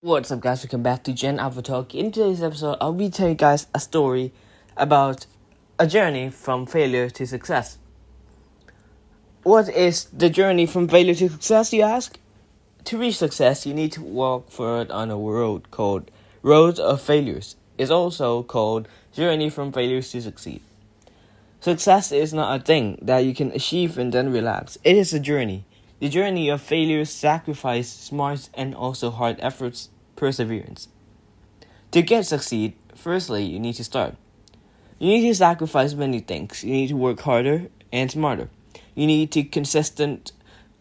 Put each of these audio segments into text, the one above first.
What's up, guys? Welcome back to Gen Alpha Talk. In today's episode, I'll be telling you guys a story about a journey from failure to success. What is the journey from failure to success, you ask? To reach success, you need to walk forward on a road called Road of Failures. It's also called Journey from Failures to Succeed. Success is not a thing that you can achieve and then relax. It is a journey. The journey of failure, sacrifice, smart, and also hard efforts, perseverance. To get succeed, firstly, you need to start. You need to sacrifice many things. You need to work harder and smarter. You need to be consistent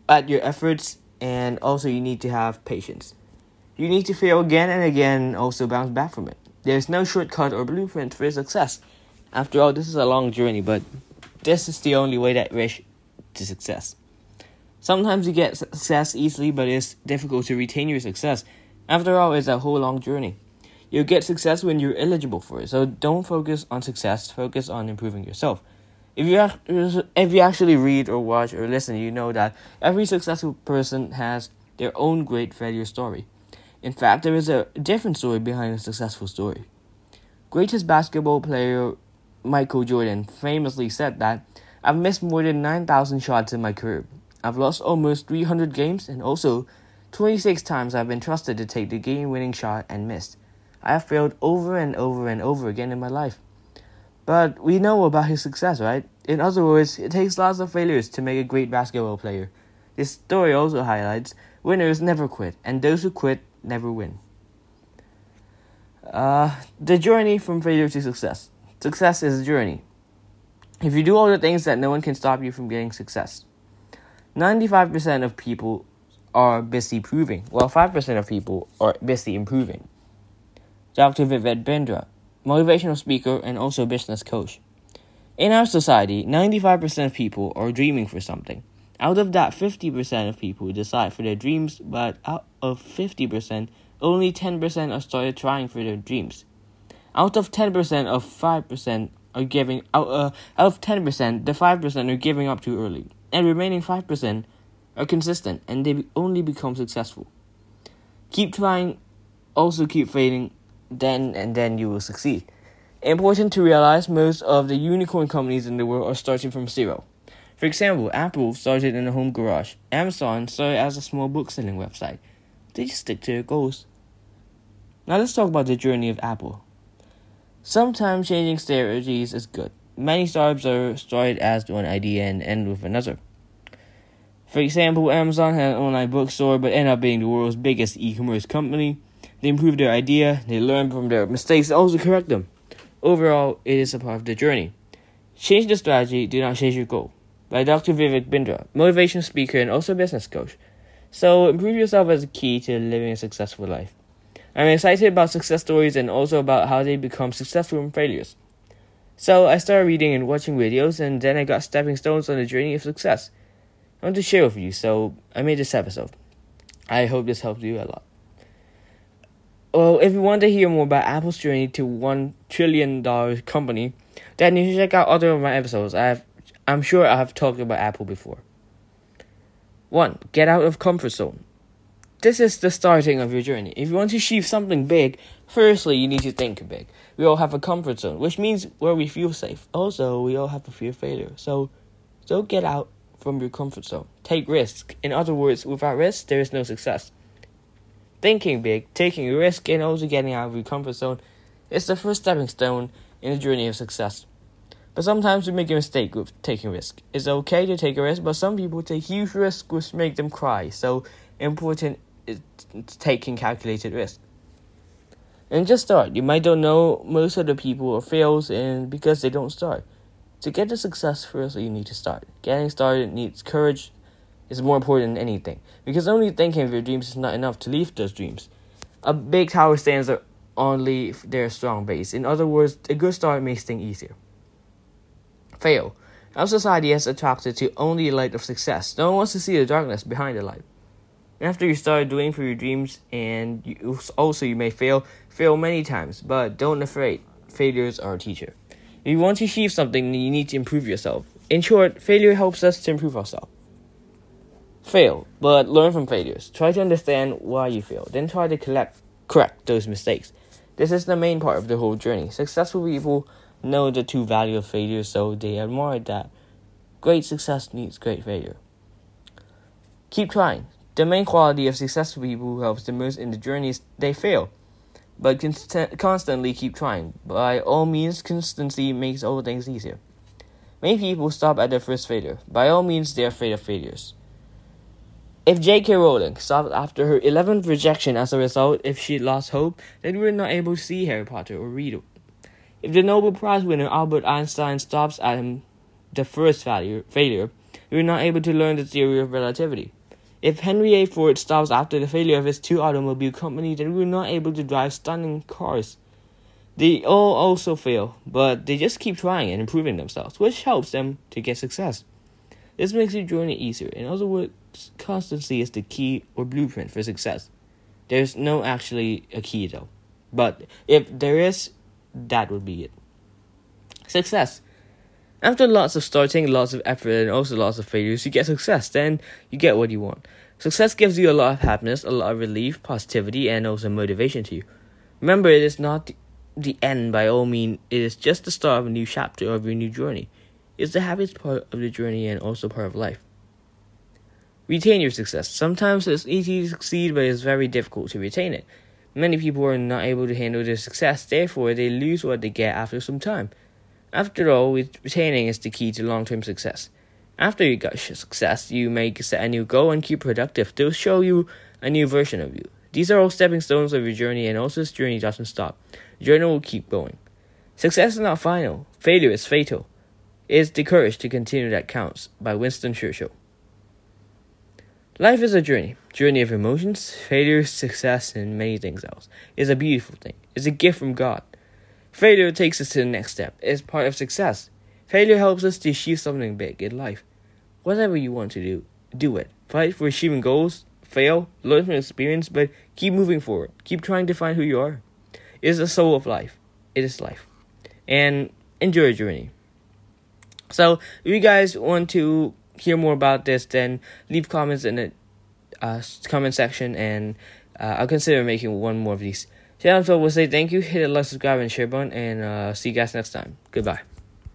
at your efforts, and also you need to have patience. You need to fail again and again, also bounce back from it. There's no shortcut or blueprint for success. After all, this is a long journey, but this is the only way that reach to success. Sometimes you get success easily, but it's difficult to retain your success. After all, it's a whole long journey. You'll get success when you're eligible for it, so don't focus on success, focus on improving yourself. If you, if you actually read or watch or listen, you know that every successful person has their own great failure story. In fact, there is a different story behind a successful story. Greatest basketball player Michael Jordan famously said that I've missed more than 9,000 shots in my career. I've lost almost 300 games, and also 26 times I've been trusted to take the game winning shot and missed. I have failed over and over and over again in my life. But we know about his success, right? In other words, it takes lots of failures to make a great basketball player. This story also highlights winners never quit, and those who quit never win. Uh, the journey from failure to success. Success is a journey. If you do all the things that no one can stop you from getting success. 95% of people are busy proving, while 5% of people are busy improving. Dr. Vivek Bindra, motivational speaker and also business coach. In our society, 95% of people are dreaming for something. Out of that, 50% of people decide for their dreams, but out of 50%, only 10% are started trying for their dreams. Out of 10% of 5% are giving out, uh, out of 10%, the 5% are giving up too early and remaining 5% are consistent and they only become successful. Keep trying, also keep failing, then and then you will succeed. Important to realize most of the unicorn companies in the world are starting from zero. For example, Apple started in a home garage. Amazon started as a small book selling website. They just stick to their goals. Now let's talk about the journey of Apple. Sometimes changing strategies is good. Many startups are started as one idea and end with another. For example, Amazon had an online bookstore but ended up being the world's biggest e commerce company. They improved their idea, they learned from their mistakes, and also correct them. Overall, it is a part of the journey. Change the strategy, do not change your goal. By Dr. Vivek Bindra, motivation speaker and also business coach. So, improve yourself as a key to living a successful life. I'm excited about success stories and also about how they become successful from failures. So I started reading and watching videos, and then I got stepping stones on the journey of success. I want to share with you, so I made this episode. I hope this helps you a lot. Well, if you want to hear more about Apple's journey to one trillion dollar company, then you should check out other of my episodes. I have, I'm sure I have talked about Apple before. One, get out of comfort zone. This is the starting of your journey. If you want to achieve something big, firstly you need to think big. We all have a comfort zone, which means where we feel safe. Also, we all have a fear of failure. So, don't get out from your comfort zone. Take risks. In other words, without risk, there is no success. Thinking big, taking a risk, and also getting out of your comfort zone is the first stepping stone in the journey of success. But sometimes we make a mistake with taking risk. It's okay to take a risk, but some people take huge risks which make them cry. So important taking calculated risk. And just start. You might don't know most of the people or fails and because they don't start. To get to success first you need to start. Getting started needs courage is more important than anything. Because only thinking of your dreams is not enough to leave those dreams. A big tower stands on only their strong base. In other words, a good start makes things easier. Fail. Our society is attracted to only the light of success. No one wants to see the darkness behind the light. After you start doing for your dreams, and you, also you may fail, fail many times, but don't afraid. Failures are a teacher. If you want to achieve something, you need to improve yourself. In short, failure helps us to improve ourselves. Fail, but learn from failures. Try to understand why you fail. Then try to collect correct those mistakes. This is the main part of the whole journey. Successful people know the true value of failure, so they admire that great success needs great failure. Keep trying. The main quality of successful people who helps the most in the journey is they fail, but const- constantly keep trying. By all means, constancy makes all things easier. Many people stop at their first failure. By all means, they are afraid of failures. If J.K. Rowling stopped after her 11th rejection as a result, if she lost hope, then we're not able to see Harry Potter or read it. If the Nobel Prize winner Albert Einstein stops at the first failure, failure, we're not able to learn the theory of relativity. If Henry A. Ford stops after the failure of his two automobile companies, then we were not able to drive stunning cars. They all also fail, but they just keep trying and improving themselves, which helps them to get success. This makes your journey easier. In other words, constancy is the key or blueprint for success. There's no actually a key though. But if there is, that would be it. Success. After lots of starting, lots of effort, and also lots of failures, you get success. Then you get what you want. Success gives you a lot of happiness, a lot of relief, positivity, and also motivation to you. Remember, it is not the end by all means, it is just the start of a new chapter of your new journey. It's the happiest part of the journey and also part of life. Retain your success. Sometimes it's easy to succeed, but it's very difficult to retain it. Many people are not able to handle their success, therefore, they lose what they get after some time. After all, retaining is the key to long term success. After you got success, you may set a new goal and keep productive. They'll show you a new version of you. These are all stepping stones of your journey, and also this journey doesn't stop. Your journey will keep going. Success is not final, failure is fatal. It is the courage to continue that counts by Winston Churchill. Life is a journey, journey of emotions, failures, success, and many things else. It's a beautiful thing. It's a gift from God. Failure takes us to the next step. It's part of success. Failure helps us to achieve something big in life. Whatever you want to do, do it. Fight for achieving goals, fail, learn from experience, but keep moving forward. Keep trying to find who you are. It is the soul of life. It is life. And enjoy your journey. So, if you guys want to hear more about this, then leave comments in the uh, comment section, and uh, I'll consider making one more of these. So, we'll say thank you, hit the like, subscribe, and share button, and uh, see you guys next time. Goodbye.